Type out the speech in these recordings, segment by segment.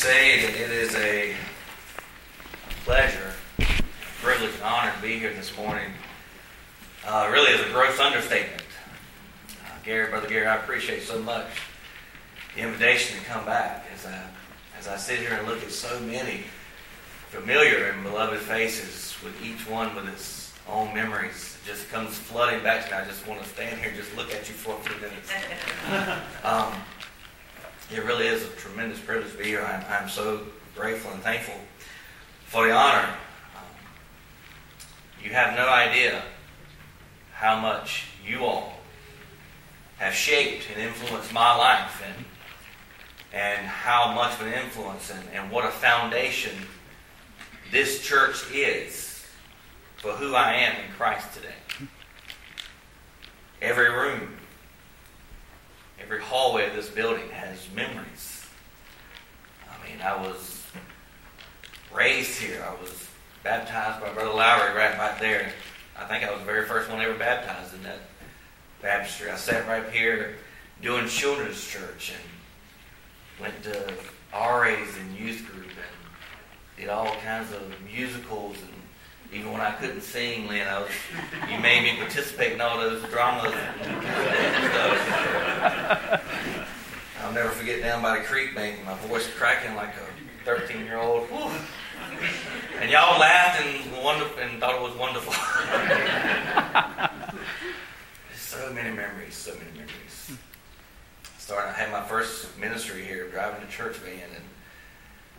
say that it is a pleasure, privilege, and honor to be here this morning. Uh, really is a gross understatement. Uh, Gary, Brother Gary, I appreciate so much the invitation to come back as I, as I sit here and look at so many familiar and beloved faces with each one with its own memories. It just comes flooding back to me. I just want to stand here and just look at you for a few minutes. Um, it really is a tremendous privilege to be here. I'm, I'm so grateful and thankful for the honor. Um, you have no idea how much you all have shaped and influenced my life and, and how much of an influence and, and what a foundation this church is for who I am in Christ today. Every room Every hallway of this building has memories. I mean, I was raised here. I was baptized by Brother Lowry right back there. I think I was the very first one ever baptized in that baptistry. I sat right here doing children's church and went to RAs and youth group and did all kinds of musicals and even when I couldn't sing, Lynn, I was, you made me participate in all those dramas and stuff. I'll never forget down by the creek bank, my voice cracking like a 13 year old. And y'all laughed and, and thought it was wonderful. so many memories, so many memories. Started, I had my first ministry here, driving a church van, and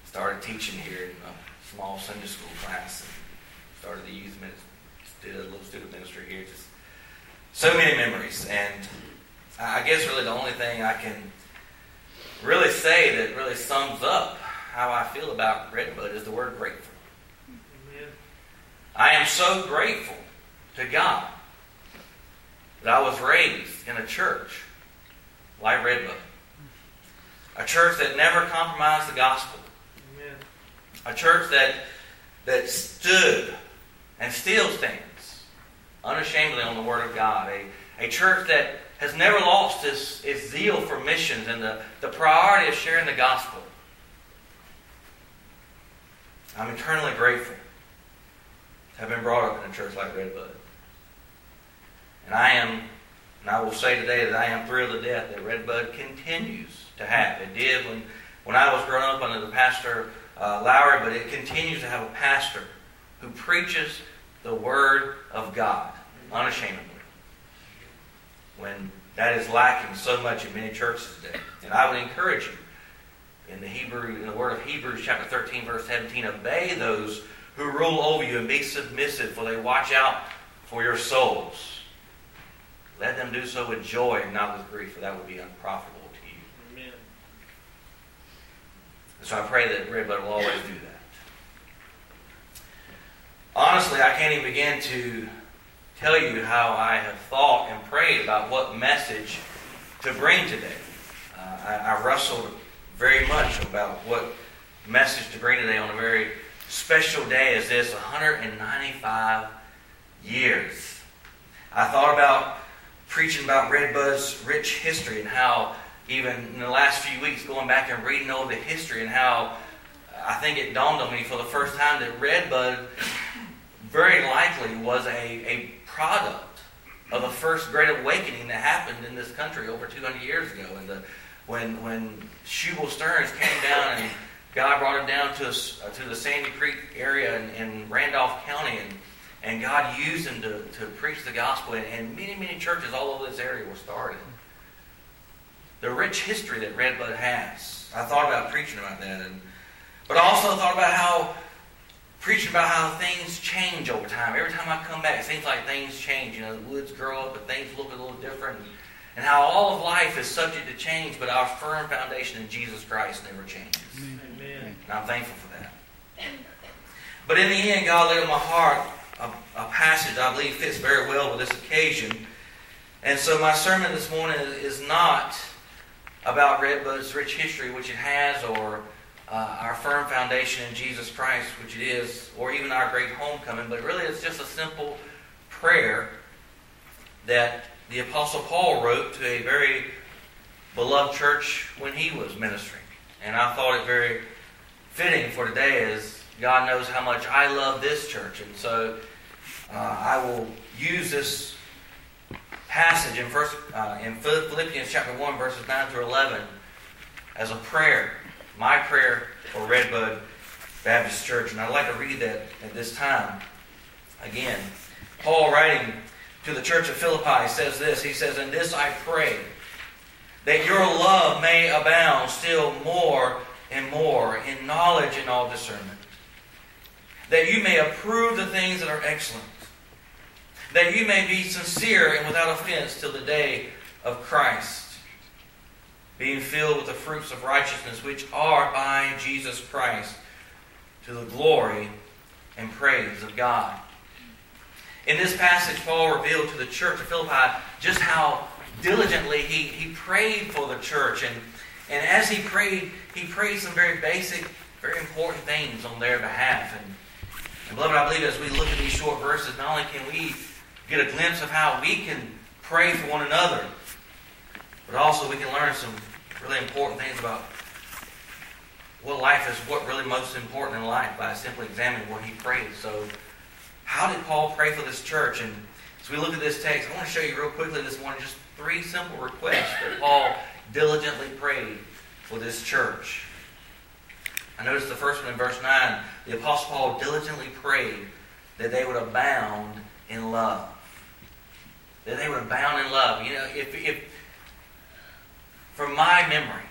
started teaching here in a small Sunday school class. And, started the youth ministry, did a little student ministry here. Just so many memories, and I guess really the only thing I can really say that really sums up how I feel about Redbud is the word grateful. Amen. I am so grateful to God that I was raised in a church like Redbud. A church that never compromised the gospel. Amen. A church that that stood and still stands unashamedly on the Word of God. A, a church that has never lost its, its zeal for missions and the, the priority of sharing the gospel. I'm eternally grateful to have been brought up in a church like Redbud. And I am, and I will say today that I am thrilled to death that Redbud continues to have. It did when, when I was growing up under the pastor uh, Lowry, but it continues to have a pastor who preaches the Word of God unashamedly. When that is lacking so much in many churches today. And I would encourage you in the Hebrew, in the word of Hebrews chapter 13, verse 17, obey those who rule over you and be submissive, for they watch out for your souls. Let them do so with joy and not with grief, for that would be unprofitable to you. Amen. So I pray that Redbud will always do that honestly, I can't even begin to tell you how I have thought and prayed about what message to bring today. Uh, I, I wrestled very much about what message to bring today on a very special day as this 195 years. I thought about preaching about Redbud's rich history and how even in the last few weeks going back and reading over the history and how I think it dawned on me for the first time that Redbud very likely was a, a product of the first great awakening that happened in this country over 200 years ago. And the, when, when Shubal Stearns came down and God brought him down to, uh, to the Sandy Creek area in, in Randolph County, and, and God used him to, to preach the gospel, and, and many, many churches all over this area were started. The rich history that Redbud has. I thought about preaching about that, and, but I also thought about how preaching about how things change over time. Every time I come back, it seems like things change. You know, the woods grow up, and things look a little different. And how all of life is subject to change, but our firm foundation in Jesus Christ never changes. Amen. And I'm thankful for that. But in the end, God laid on my heart a, a passage I believe fits very well with this occasion. And so my sermon this morning is not about Redbud's rich history, which it has, or uh, our firm foundation in Jesus Christ, which it is, or even our great homecoming, but really it's just a simple prayer that the Apostle Paul wrote to a very beloved church when he was ministering. And I thought it very fitting for today as God knows how much I love this church. And so uh, I will use this passage in, first, uh, in Philippians chapter 1, verses 9 through 11 as a prayer, my prayer for Redbud Baptist Church. And I'd like to read that at this time. Again, Paul writing to the church of Philippi says this. He says, In this I pray, that your love may abound still more and more in knowledge and all discernment, that you may approve the things that are excellent, that you may be sincere and without offense till the day of Christ, being filled with the fruits of righteousness which are by Jesus Christ to the glory and praise of God. In this passage, Paul revealed to the church of Philippi just how diligently he, he prayed for the church. And, and as he prayed, he prayed some very basic, very important things on their behalf. And, and beloved, I believe as we look at these short verses, not only can we get a glimpse of how we can pray for one another, but also we can learn some really important things about what life is, what really most important in life by simply examining what he prayed. So, how did Paul pray for this church? And as we look at this text, I want to show you real quickly this morning just three simple requests that Paul diligently prayed for this church. I notice the first one in verse 9. The Apostle Paul diligently prayed that they would abound in love. That they would abound in love. You know, if, if from my memory,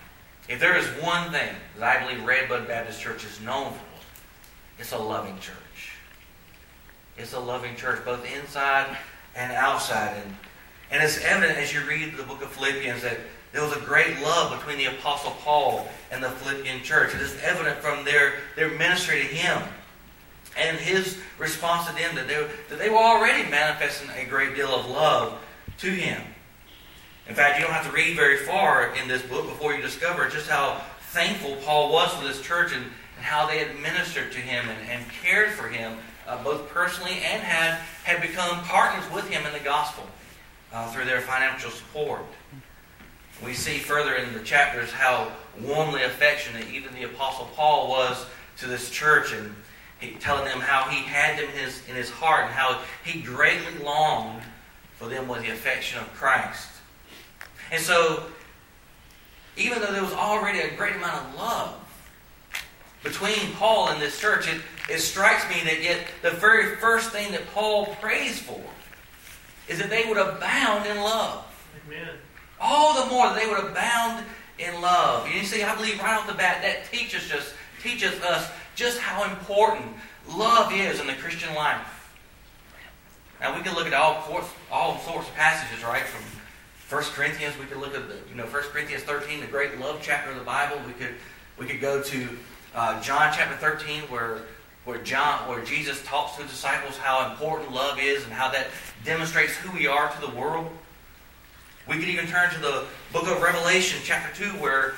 if there is one thing that I believe Redbud Baptist Church is known for, it's a loving church. It's a loving church, both inside and outside. And, and it's evident as you read the book of Philippians that there was a great love between the Apostle Paul and the Philippian church. It is evident from their, their ministry to him and his response to them that they, that they were already manifesting a great deal of love to him. In fact, you don't have to read very far in this book before you discover just how thankful Paul was for this church and, and how they had ministered to him and, and cared for him, uh, both personally and had, had become partners with him in the gospel uh, through their financial support. We see further in the chapters how warmly affectionate even the Apostle Paul was to this church and he, telling them how he had them in his, in his heart and how he greatly longed for them with the affection of Christ. And so, even though there was already a great amount of love between Paul and this church, it, it strikes me that yet the very first thing that Paul prays for is that they would abound in love. Amen. All the more that they would abound in love. You see, I believe right off the bat that teaches us teaches us just how important love is in the Christian life. Now we can look at all sorts, all sorts of passages, right? From 1 Corinthians, we could look at the, you know 1 Corinthians 13, the great love chapter of the Bible. We could we could go to uh, John chapter 13, where where John where Jesus talks to the disciples how important love is and how that demonstrates who we are to the world. We could even turn to the book of Revelation, chapter 2, where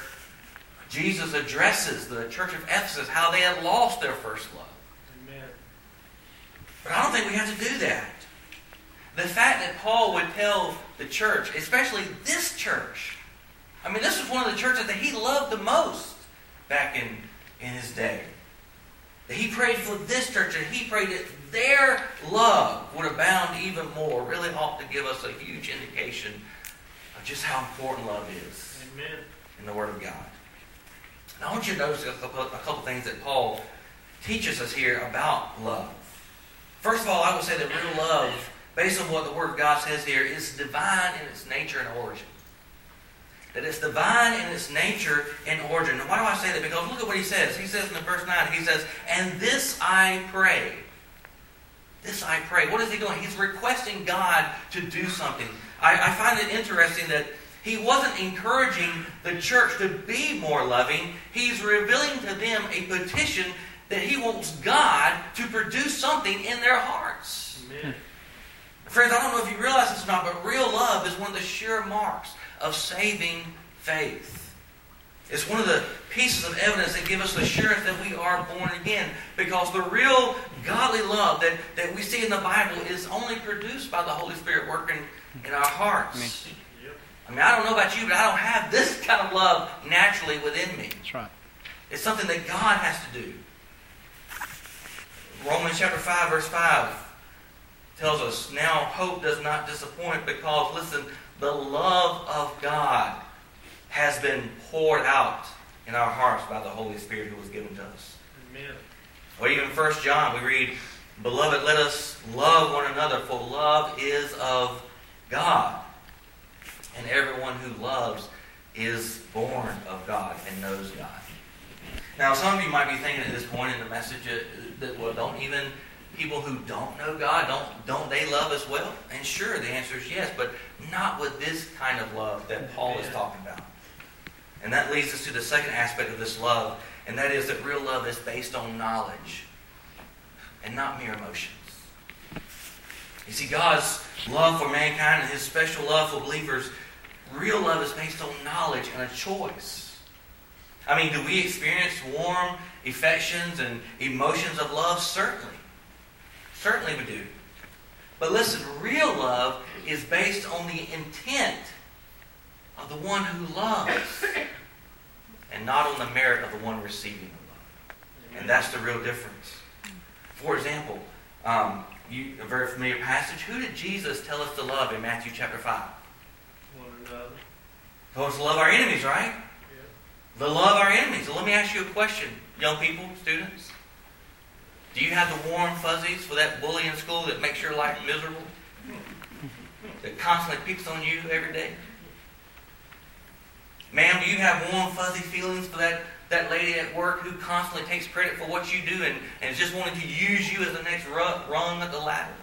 Jesus addresses the church of Ephesus how they had lost their first love. Amen. But I don't think we have to do that. The fact that Paul would tell the church, especially this church, I mean, this was one of the churches that he loved the most back in, in his day. That he prayed for this church and he prayed that their love would abound even more, really ought to give us a huge indication of just how important love is Amen. in the Word of God. Now, I want you to notice a couple, a couple things that Paul teaches us here about love. First of all, I would say that real love, based on what the Word of God says here, is divine in its nature and origin. That it's divine in its nature and origin. Why do I say that? Because look at what he says. He says in the verse 9, he says, And this I pray. This I pray. What is he doing? He's requesting God to do something. I, I find it interesting that he wasn't encouraging the church to be more loving. He's revealing to them a petition that he wants God to produce something in their hearts. Amen. Friends, I don't know if you realize this or not, but real love is one of the sure marks of saving faith. It's one of the pieces of evidence that give us assurance that we are born again. Because the real godly love that, that we see in the Bible is only produced by the Holy Spirit working in our hearts. I mean, I don't know about you, but I don't have this kind of love naturally within me. That's right. It's something that God has to do. Romans chapter 5, verse 5 tells us, Now hope does not disappoint because, listen, the love of God has been poured out in our hearts by the Holy Spirit who was given to us. Amen. Or even 1 John, we read, Beloved, let us love one another, for love is of God. And everyone who loves is born of God and knows God. Now, some of you might be thinking at this point in the message that, well, don't even people who don't know God, don't, don't they love as well? And sure, the answer is yes, but not with this kind of love that Paul is talking about. And that leads us to the second aspect of this love, and that is that real love is based on knowledge and not mere emotions. You see, God's love for mankind and his special love for believers, real love is based on knowledge and a choice. I mean, do we experience warm affections and emotions of love? Certainly. Certainly we do. But listen, real love is based on the intent of the one who loves and not on the merit of the one receiving the love. And that's the real difference. For example, um, you, a very familiar passage. Who did Jesus tell us to love in Matthew chapter 5? One another. Told us to love our enemies, right? Yeah. To love our enemies. So let me ask you a question, young people, students. Do you have the warm fuzzies for that bully in school that makes your life miserable? That constantly picks on you every day? Ma'am, do you have warm fuzzy feelings for that that lady at work who constantly takes credit for what you do and, and is just wanting to use you as the next rung of the ladder?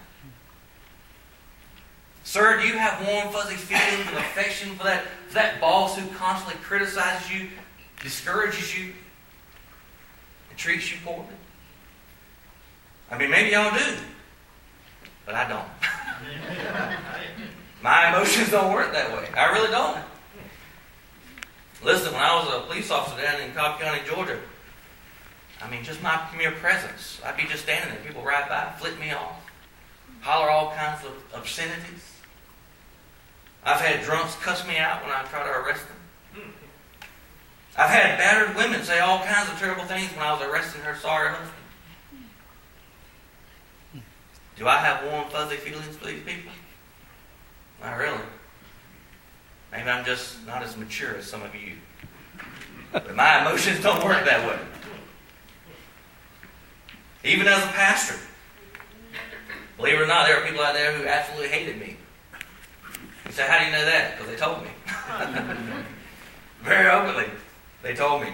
Sir, do you have warm, fuzzy feelings of affection for that, for that boss who constantly criticizes you, discourages you, and treats you poorly? I mean, maybe y'all do, but I don't. My emotions don't work that way. I really don't. Listen, when I was a police officer down in Cobb County, Georgia, I mean, just my mere presence, I'd be just standing there. People ride by, flick me off, holler all kinds of obscenities. I've had drunks cuss me out when I try to arrest them. I've had battered women say all kinds of terrible things when I was arresting her sorry husband. Do I have warm, fuzzy feelings for these people? Not really. Maybe I'm just not as mature as some of you. But my emotions don't work that way. Even as a pastor. Believe it or not, there are people out there who absolutely hated me. You say, how do you know that? Because they told me. Very openly, they told me.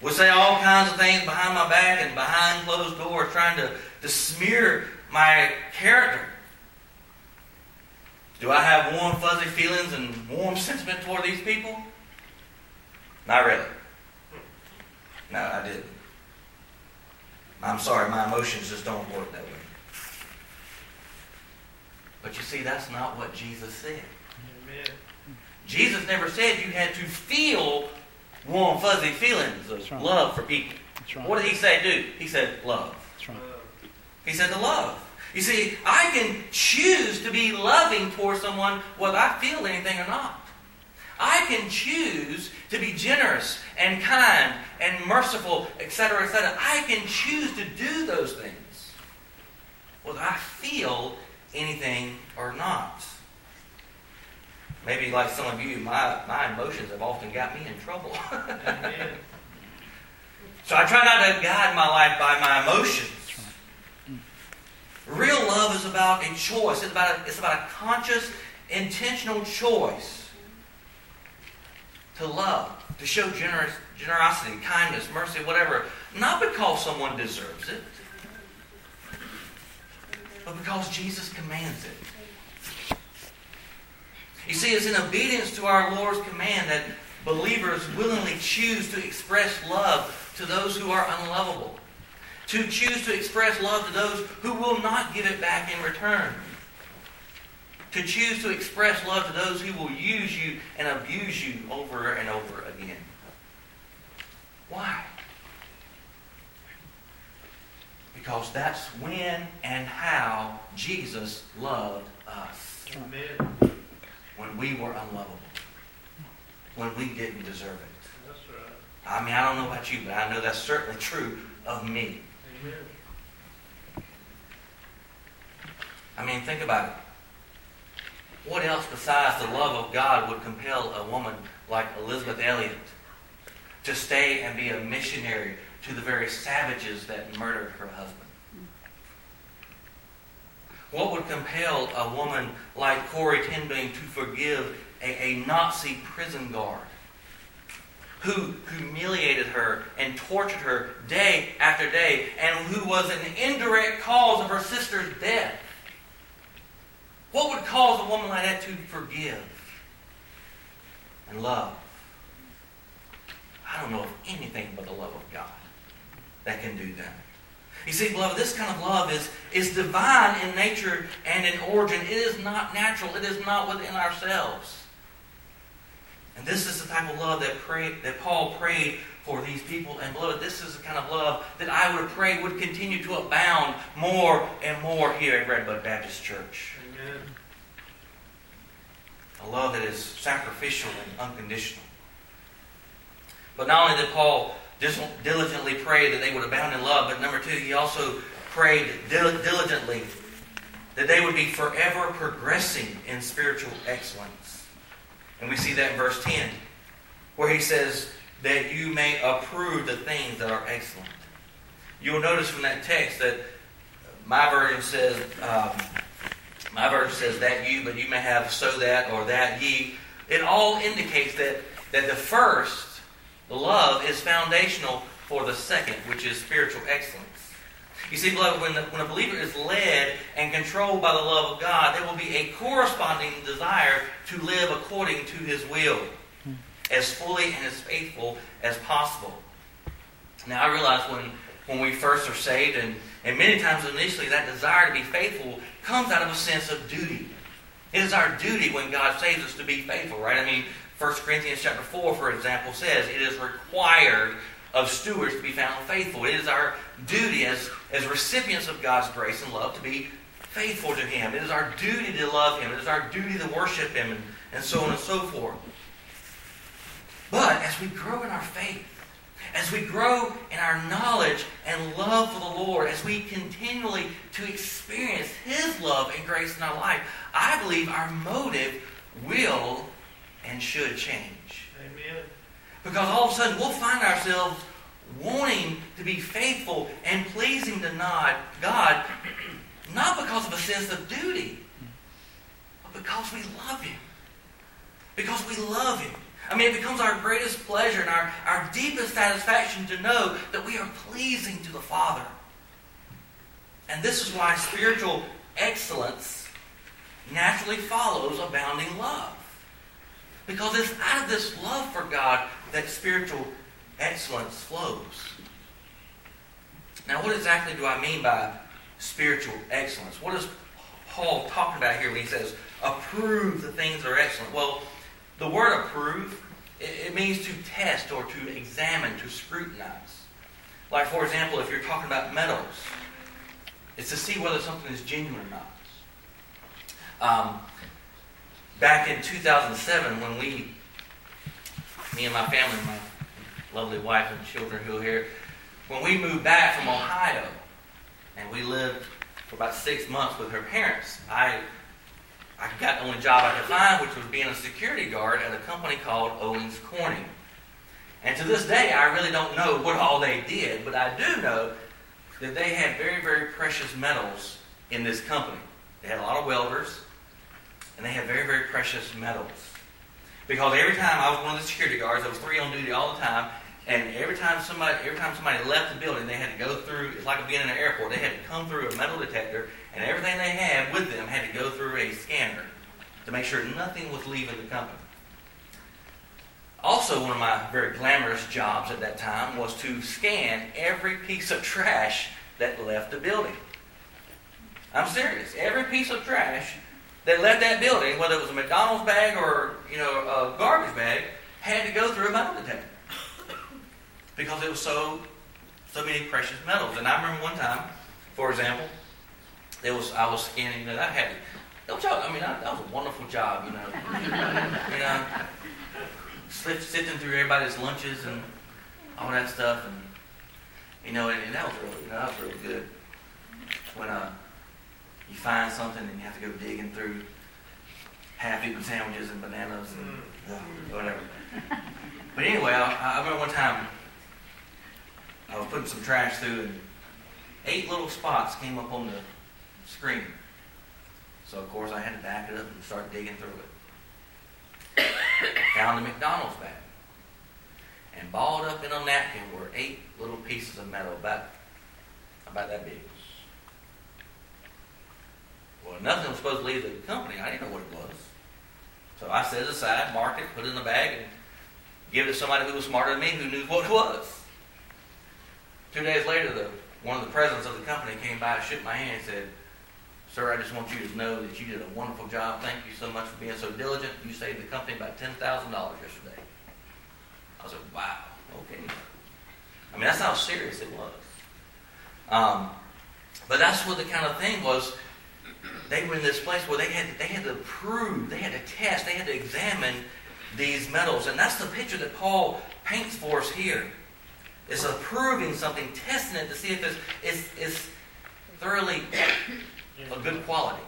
Would say all kinds of things behind my back and behind closed doors, trying to, to smear my character. Do I have warm, fuzzy feelings and warm sentiment toward these people? Not really. No, I didn't. I'm sorry, my emotions just don't work that way. But you see, that's not what Jesus said. Amen. Jesus never said you had to feel warm, fuzzy feelings of right. love for people. right. What did he say do? He said love. That's right. He said to love. You see, I can choose to be loving towards someone whether I feel anything or not. I can choose to be generous and kind and merciful, etc., etc. I can choose to do those things whether I feel anything or not. Maybe like some of you, my, my emotions have often got me in trouble. So I try not to guide my life by my emotions. Real love is about a choice. It's about a, it's about a conscious, intentional choice to love, to show generous, generosity, kindness, mercy, whatever. Not because someone deserves it, but because Jesus commands it. You see, it's in obedience to our Lord's command that believers willingly choose to express love to those who are unlovable to choose to express love to those who will not give it back in return. To choose to express love to those who will use you and abuse you over and over again. Why? Because that's when and how Jesus loved us. Amen. When we were unlovable. When we didn't deserve it. That's right. I mean, I don't know about you, but I know that's certainly true of me. I mean, think about it. What else besides the love of God would compel a woman like Elisabeth Elliot to stay and be a missionary to the very savages that murdered her husband? What would compel a woman like ten Boom to forgive a, a Nazi prison guard who humiliated her and tortured her day after day and who was an indirect cause of her sister's death? What would cause a woman like that to forgive and love? I don't know of anything but the love of God that can do that. You see, beloved, this kind of love is, is divine in nature and in origin. It is not natural. It is not within ourselves. And this is the type of love that, pray, that Paul prayed for these people. And beloved, this is the kind of love that I would pray would continue to abound more and more here at Redbud Baptist Church. Amen. A love that is sacrificial and unconditional. But not only did Paul diligently pray that they would abound in love, but number two, he also prayed dil- diligently that they would be forever progressing in spiritual excellence. And we see that in verse 10, where he says, that you may approve the things that are excellent. You'll notice from that text that my version says, um, my version says that you, but you may have so that or that ye. It all indicates that, that the first, love, is foundational for the second, which is spiritual excellence. You see, beloved, when, the, when a believer is led and controlled by the love of God, there will be a corresponding desire to live according to His will, hmm. as fully and as faithful as possible. Now, I realize when, when we first are saved, and, and many times initially that desire to be faithful comes out of a sense of duty. It is our duty when God saves us to be faithful, right? I mean, 1 Corinthians chapter 4, for example, says it is required of stewards to be found faithful. It is our duty as, as recipients of God's grace and love to be faithful to Him. It is our duty to love Him. It is our duty to worship Him, and, and so on and so forth. But as we grow in our faith, as we grow in our knowledge and love for the Lord, as we continually to experience His love and grace in our life, I believe our motive will and should change. Amen. Because all of a sudden we'll find ourselves wanting to be faithful and pleasing to God, not because of a sense of duty, but because we love Him. Because we love Him. I mean, it becomes our greatest pleasure and our, our deepest satisfaction to know that we are pleasing to the Father. And this is why spiritual excellence naturally follows abounding love. Because it's out of this love for God that spiritual excellence flows. Now, what exactly do I mean by spiritual excellence? What is Paul talking about here when he says, approve the things that are excellent? Well, the word approve, it, means to test or to examine, to scrutinize. Like, for example, if you're talking about metals, it's to see whether something is genuine or not. Um, back in 2007, when we, me and my family, my lovely wife and children who are here, when we moved back from Ohio, and we lived for about six months with her parents, I I got the only job I could find, which was being a security guard at a company called Owens Corning. And to this day, I really don't know what all they did, but I do know that they had very, very precious metals in this company. They had a lot of welders, and they had very, very precious metals. Because every time I was one of the security guards, I was three on duty all the time, and every time somebody every time somebody left the building, they had to go through it's like being in an airport, they had to come through a metal detector, and everything they had with them had to go through a scanner to make sure nothing was leaving the company. Also, one of my very glamorous jobs at that time was to scan every piece of trash that left the building. I'm serious. Every piece of trash that left that building, whether it was a McDonald's bag or you know a garbage bag, had to go through a metal detector because it was so so many precious metals. And I remember one time, for example, there was I was scanning. that I had to don't y'all? I mean, I, that was a wonderful job. You know, you know, sifting through everybody's lunches and all that stuff, and you know, and, and that was really, you know, that was really good. When uh, you find something and you have to go digging through half-eaten sandwiches and bananas and uh, whatever. But anyway, I, I remember one time I was putting some trash through, and eight little spots came up on the screen. So of course I had to back it up and start digging through it. Found the McDonald's bag. And balled up in a napkin were eight little pieces of metal about, about that big. Well, nothing was supposed to leave the company. I didn't know what it was. So I set it aside, marked it, put it in the bag, and give it to somebody who was smarter than me who knew what it was. Two days later, the, one of the presidents of the company came by, shook my hand, and said, Sir, I just want you to know that you did a wonderful job. Thank you so much for being so diligent. You saved the company about $10,000 yesterday. I was like, wow, okay. I mean, that's how serious it was. Um, but that's what the kind of thing was. They were in this place where they had they had to prove, they had to test, they had to examine these metals, and that's the picture that Paul paints for us here. It's approving something, testing it to see if it's, it's, it's thoroughly a good quality.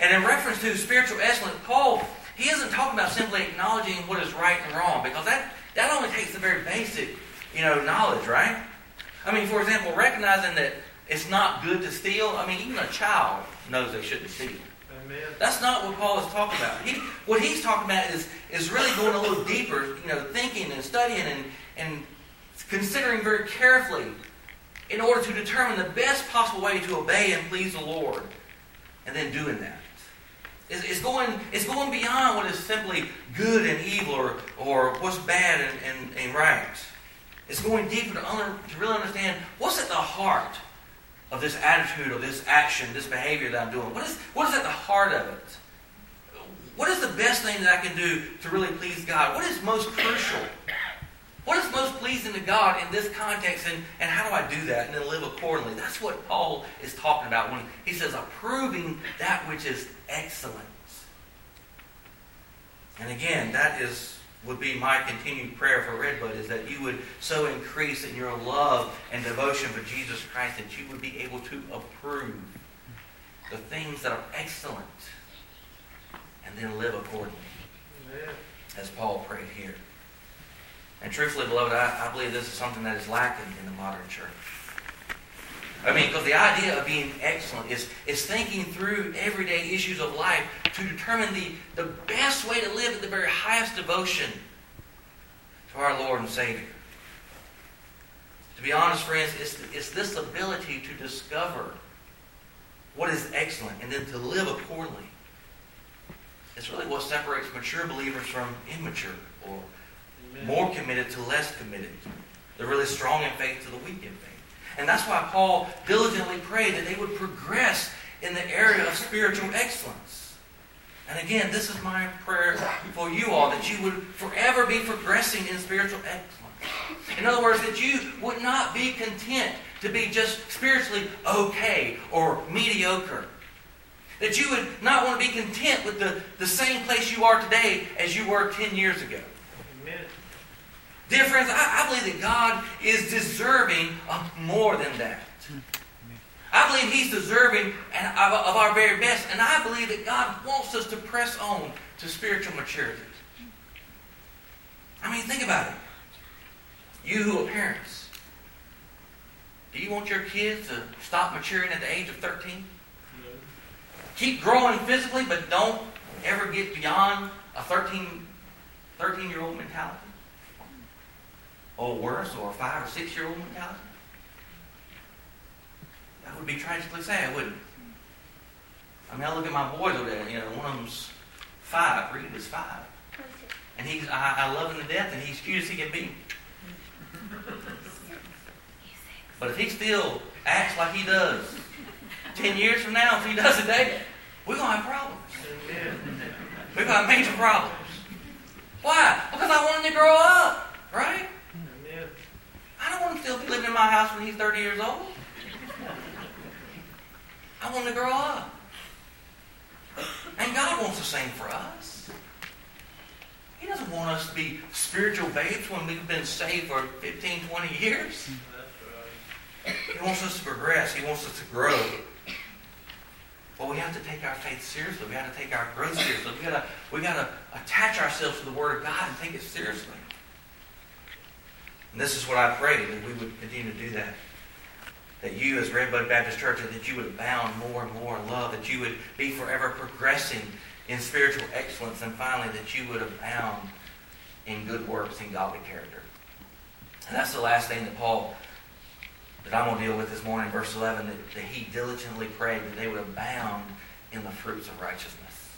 And in reference to spiritual excellence, Paul he isn't talking about simply acknowledging what is right and wrong, because that, that only takes the very basic, you know, knowledge, right? I mean, for example, recognizing that it's not good to steal. I mean, even a child knows they shouldn't steal. Amen. That's not what Paul is talking about. He, what he's talking about is, is really going a little deeper, you know, thinking and studying and, and considering very carefully in order to determine the best possible way to obey and please the Lord, and then doing that. It's, it's going, it's going beyond what is simply good and evil or, or what's bad and, and, and right. It's going deeper to, under, to really understand what's at the heart of this attitude or this action, this behavior that I'm doing. What is, what is at the heart of it? What is the best thing that I can do to really please God? What is most crucial? What is most pleasing to God in this context, and, and how do I do that and then live accordingly? That's what Paul is talking about when he says approving that which is excellent. And again, that is would be my continued prayer for Redbud is that you would so increase in your love and devotion for Jesus Christ that you would be able to approve the things that are excellent and then live accordingly. Amen. As Paul prayed here. And truthfully, beloved, I, I believe this is something that is lacking in the modern church. I mean, because the idea of being excellent is, is thinking through everyday issues of life to determine the, the best way to live at the very highest devotion to our Lord and Savior. To be honest, friends, it's, it's this ability to discover what is excellent and then to live accordingly. It's really what separates mature believers from immature or Amen. more committed to less committed. The really strong in faith to the weak in faith. And that's why Paul diligently prayed that they would progress in the area of spiritual excellence. And again, this is my prayer for you all that you would forever be progressing in spiritual excellence. In other words, that you would not be content to be just spiritually okay or mediocre. That you would not want to be content with the, the same place you are today as you were 10 years ago. Amen. Dear friends, I, I believe that God is deserving of more than that. I believe He's deserving of, our very best, and I believe that God wants us to press on to spiritual maturity. I mean, think about it. You who are parents, do you want your kids to stop maturing at the age of 13? No. Keep growing physically, but don't ever get beyond a 13, 13 year old mentality? Or worse, or a five or six year old mentality? That would be tragically sad, wouldn't it? I mean, I look at my boys over there, you know, one of them's five, Reed is five. And he's, I, I love him to death, and he's cute as he can be. But if he still acts like he does 10 years from now, if he does today, we're to have problems. We're to have major problems. Why? Because I want him to grow up, right? I don't want to still be living in my house when he's 30 years old. I want to grow up. And God wants the same for us. He doesn't want us to be spiritual babes when we've been saved for 15, 20 years. He wants us to progress. He wants us to grow. But we have to take our faith seriously. We have to take our growth seriously. We gotta we gotta attach ourselves to the Word of God and take it seriously. And this is what I pray that we would continue to do that. That you, as Redbud Baptist Church, that you would abound more and more in love. That you would be forever progressing in spiritual excellence, and finally that you would abound in good works and godly character. And that's the last thing that Paul that I'm going to deal with this morning, verse 11, that, that he diligently prayed that they would abound in the fruits of righteousness.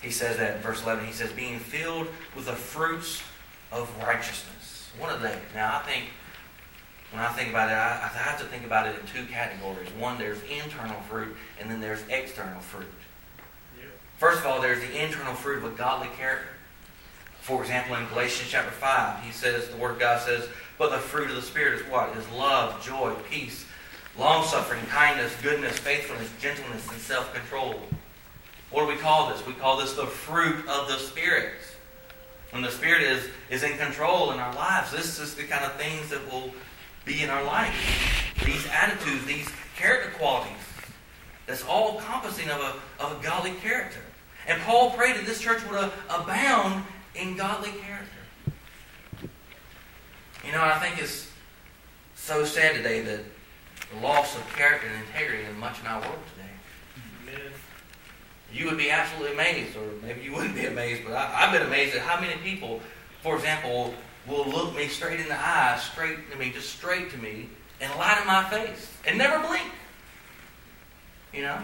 He says that in verse 11, he says, being filled with the fruits of righteousness. What are they? Now, I think, when I think about it, I, I have to think about it in two categories. One, there's internal fruit, and then there's external fruit. Yep. First of all, there's the internal fruit of a godly character. For example, in Galatians chapter 5, he says, the Word of God says, but the fruit of the Spirit is what? Is love, joy, peace, long suffering, kindness, goodness, faithfulness, gentleness, and self control. What do we call this? We call this the fruit of the Spirit. When the Spirit is, is in control in our lives, this is the kind of things that will be in our life. These attitudes, these character qualities. That's all encompassing of a, of a godly character. And Paul prayed that this church would uh, abound in godly character. You know, I think it's so sad today that the loss of character and integrity in much in our world today. You would be absolutely amazed, or maybe you wouldn't be amazed, but I, I've been amazed at how many people, for example, will look me straight in the eye, straight to me, just straight to me, and lie to my face, and never blink. You know?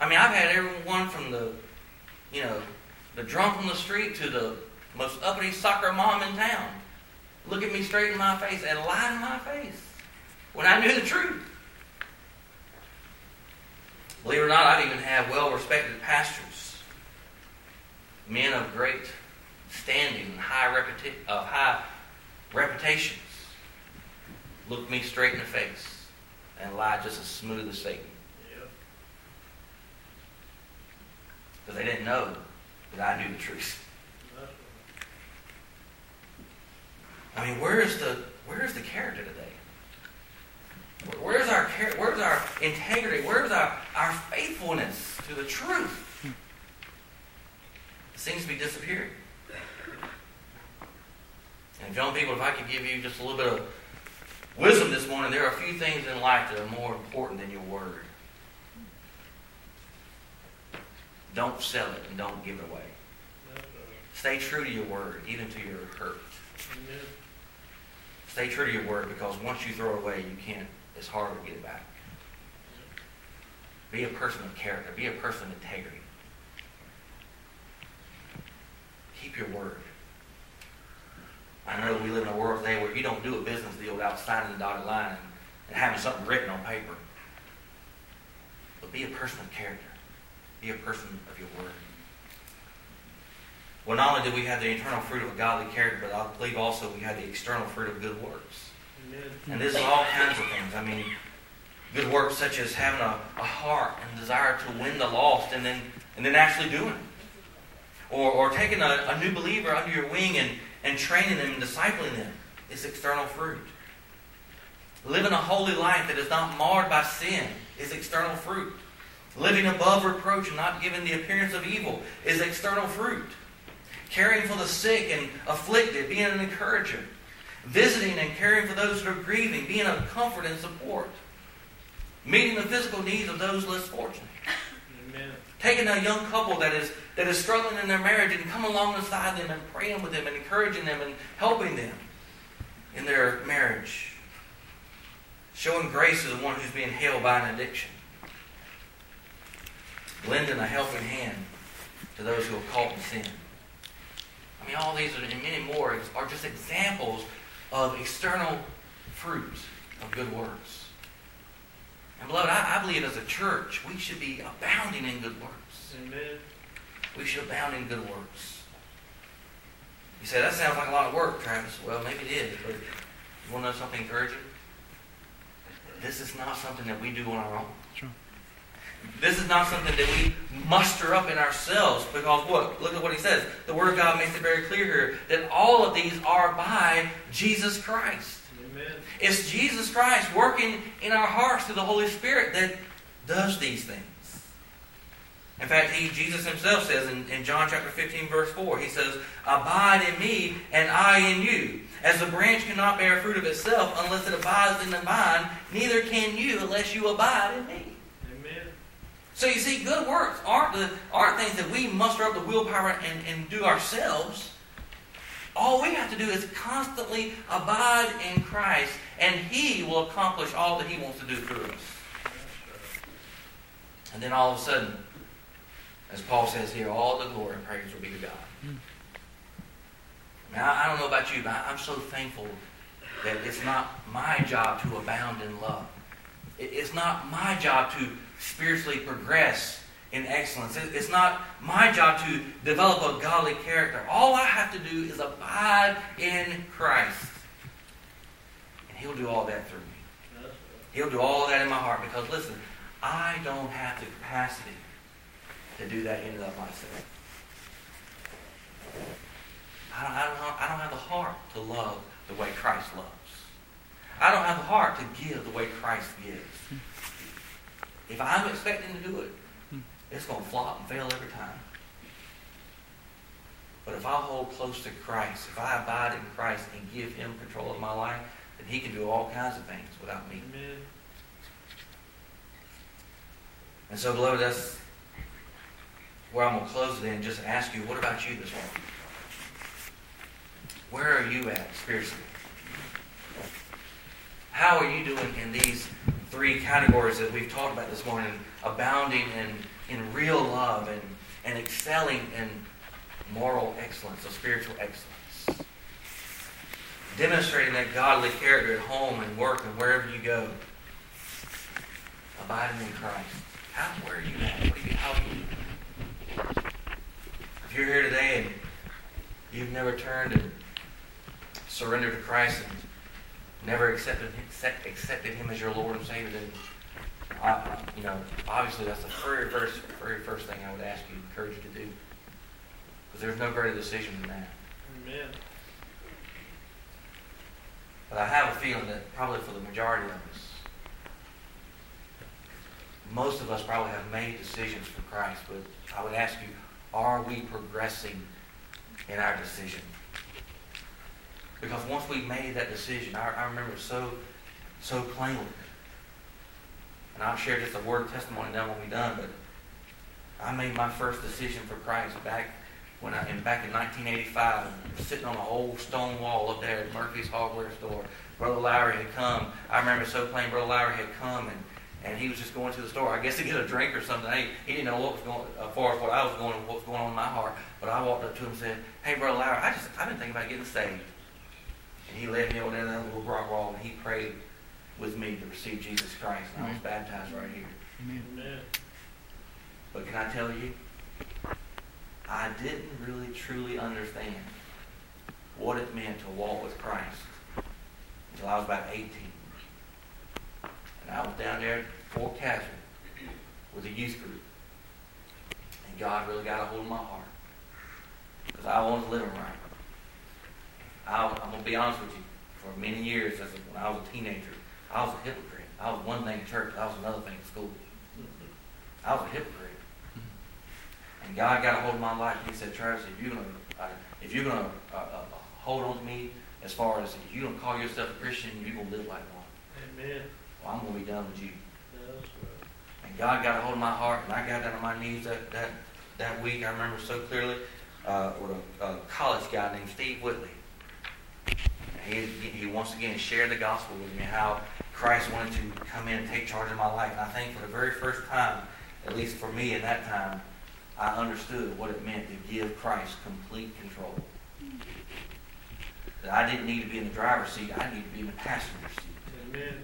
I mean, I've had everyone from the, you know, the drunk on the street to the most uppity soccer mom in town look at me straight in my face and lie in my face when I knew the truth. Believe it or not, have well respected pastors, men of great standing and high, reputa- uh, high reputations, look me straight in the face and lie just as smooth as Satan. Because they didn't know that I knew the truth. I mean, where is the where is the character today? Where's our where's our integrity? Where's our, our faithfulness to the truth? It seems to be disappearing. And young people, if I could give you just a little bit of wisdom this morning, there are a few things in life that are more important than your word. Don't sell it and don't give it away. Stay true to your word, even to your hurt. Amen. Stay true to your word because once you throw it away, you can't, it's hard to get it back. Be a person of character. Be a person of integrity. Keep your word. I know we live in a world today where you don't do a business deal without signing the dotted line and, and having something written on paper. But be a person of character. Be a person of your word. Well, not only do we have the internal fruit of a godly character, but I believe also we have the external fruit of good works. Amen. And this is all kinds of things. I mean, good works such as having a, a heart and desire to win the lost and then and then actually doing it. Or, or taking a, a new believer under your wing and, and training them and discipling them. is external fruit. Living a holy life that is not marred by sin is external fruit. Living above reproach and not giving the appearance of evil is external fruit. Caring for the sick and afflicted, being an encourager. Visiting and caring for those who are grieving, being a comfort and support. Meeting the physical needs of those less fortunate. Amen. Taking a young couple that is that is struggling in their marriage and come alongside them and praying with them and encouraging them and helping them in their marriage. Showing grace to the one who's being held by an addiction. Lending a helping hand to those who are caught in sin. I mean, all these are, and many more are just examples of external fruits of good works. And beloved, I, I believe as a church, we should be abounding in good works. Amen. We should abound in good works. You say, that sounds like a lot of work, Travis. Well, maybe it is, but you want to know something encouraging? This is not something that we do on our own. Sure. This is not something that we muster up in ourselves because what? Look at what he says. The Word of God makes it very clear here that all of these are by Jesus Christ. Amen. It's Jesus Christ working in our hearts through the Holy Spirit that does these things. In fact, he, Jesus himself says in, in John chapter 15, verse 4, he says, Abide in me, and I in you. As the branch cannot bear fruit of itself unless it abides in the vine, neither can you unless you abide in me. Amen. So you see, good works aren't the aren't things that we muster up the willpower and, and do ourselves. All we have to do is constantly abide in Christ, and He will accomplish all that He wants to do through us. And then all of a sudden, as Paul says here, all the glory and praise will be to God. Mean, I, don't know about you, but I'm so thankful that it's not my job to abound in love. It's not my job to spiritually progress in excellence. It's not my job to develop a godly character. All I have to do is abide in Christ. And He'll do all that through me. He'll do all that in my heart because, listen, I don't have the capacity to do that in and of myself. I don't, I, don't, I don't have the heart to love the way Christ loves. I don't have the heart to give the way Christ gives. If I'm expecting to do it, it's going to flop and fail every time. But if I hold close to Christ, if I abide in Christ and give Him control of my life, then He can do all kinds of things without me. Amen. And so, beloved, that's where I'm going to close it and just ask you, what about you this morning? Where are you at spiritually? How are you doing in these three categories that we've talked about this morning? Abounding in, in real love and, and excelling in moral excellence, or spiritual excellence. Demonstrating that godly character at home and work and wherever you go. Abiding in Christ. How, where are you at? What are you, how are you? If you're here today and you've never turned and surrendered to Christ and never accepted accept- accepted Him as your Lord and Savior, then I, you know obviously that's the very first very first thing I would ask you, encourage you to do, because there's no greater decision than that. Amen. But I have a feeling that probably for the majority of us, most of us probably have made decisions for Christ, but I would ask you, are we progressing in our decision? Because once we made that decision, I, I remember so, so plainly. And I'll share just a word of testimony then when we're done, but I made my first decision for Christ back when I, and back in 1985, sitting on an old stone wall up there at Murphy's Hardware Store. Brother Lowry had come. I remember so plain. Brother Lowry had come and, and he was just going to the store, I guess to get a drink or something. He, he didn't know what was going as far as what I was going, what was going on in my heart. But I walked up to him and said, "Hey, Brother Lowry, I just I've been thinking about getting saved." And he led me over there to that little rock wall and he prayed with me to receive Jesus Christ. And I was baptized right here. Amen. But can I tell you, I didn't really truly understand what it meant to walk with Christ until I was about 18. And I was down there at Fort Caswell with a youth group. And God really got a hold of my heart. Because I wasn't living right. I, I'm going to be honest with you. For many years, as a, when I was a teenager, I was a hypocrite. I was one thing in church, I was another thing in school. I was a hypocrite. And God got a hold of my life. He said, Travis, if you're gonna, uh, if you're gonna uh, uh, hold on to me, as far as if you're gonna call yourself a Christian, you're gonna live like one. Amen. Well, I'm gonna be done with you. That's right. And God got a hold of my heart, and I got down on my knees that that, that week. I remember so clearly uh, with a, a college guy named Steve Whitley. He, he once again shared the gospel with me how Christ wanted to come in and take charge of my life. And I think for the very first time, at least for me in that time, I understood what it meant to give Christ complete control. That I didn't need to be in the driver's seat, I needed to be in the passenger seat. Amen.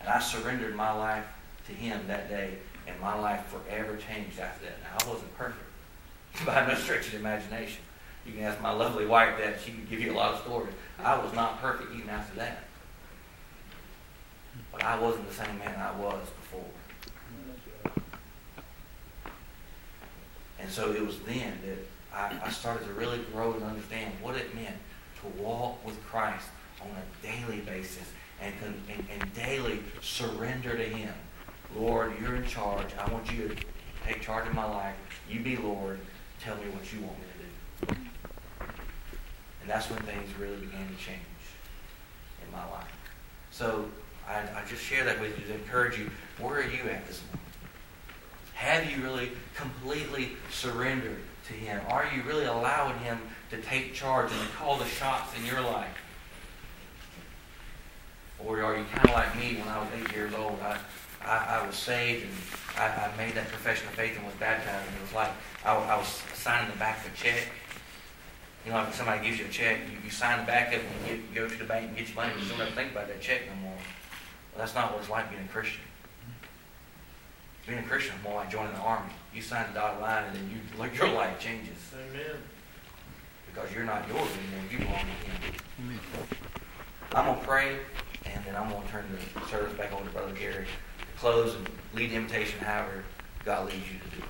And I surrendered my life to Him that day, and my life forever changed after that. Now, I wasn't perfect by no stretch of the imagination. You can ask my lovely wife that. She can give you a lot of stories. I was not perfect even after that. But I wasn't the same man I was before. And so it was then that I, I started to really grow and understand what it meant to walk with Christ on a daily basis and, and, and daily surrender to Him. Lord, you're in charge. I want you to take charge of my life. You be Lord. Tell me what you want me to do. And that's when things really began to change in my life. So I, I just share that with you to encourage you. Where are you at this moment? Have you really completely surrendered to Him? Are you really allowing Him to take charge and call the shots in your life? Or are you kind of like me when I was eight years old? I, I, I was saved and I, I made that profession of faith and was baptized. And it was like I, I was signing the back of a check. You know, if somebody gives you a check, you, you sign the back of it and you, get, you go to the bank and get your money. And you don't ever think about that check no more. Well, that's not what it's like being a Christian. Being a Christian is more like joining the army. You sign the dotted line and then you, like, your life changes Amen. because you're not yours anymore. You belong to Him. Amen. I'm going to pray and then I'm going to turn the service back over to Brother Gary to close and lead the invitation however God leads you to do.